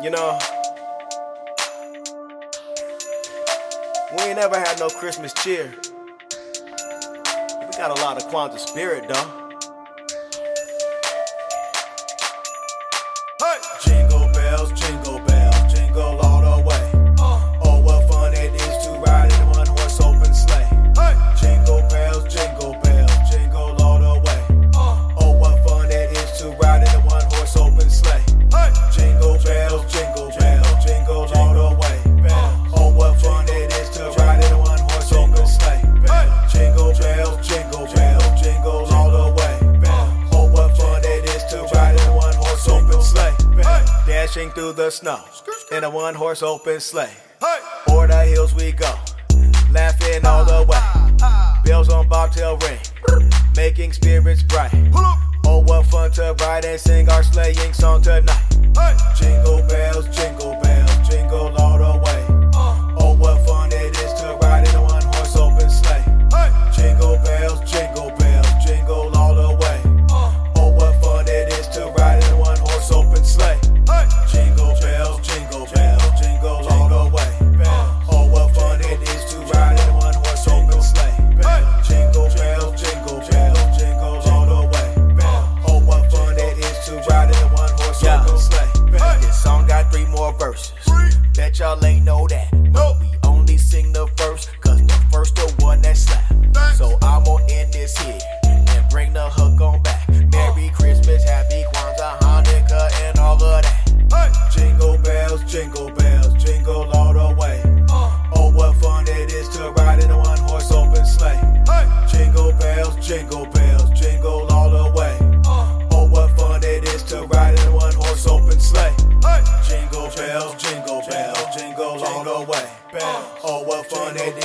You know, we ain't never had no Christmas cheer. We got a lot of Kwanzaa spirit, though. Hey! Jingle bells, jingle Dashing through the snow in a one horse open sleigh. O'er the hills we go, laughing all the way. Bells on bobtail ring, making spirits bright. Oh, what fun to ride and sing our sleighing song tonight. Jingle bells, Y'all ain't know that. But we only sing the first, cause the first the one that slap. So I'm gonna end this here and bring the hook on back. Merry Christmas, Happy Kwanzaa, Hanukkah, and all of that. Jingle bells, jingle bells, jingle all the way. Uh. Oh, what fun it is to ride in a one horse open sleigh. Jingle bells, jingle bells, jingle all the way. Uh. Oh, what fun it is to ride in a one horse open sleigh. Jingle bells, jingle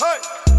Hey.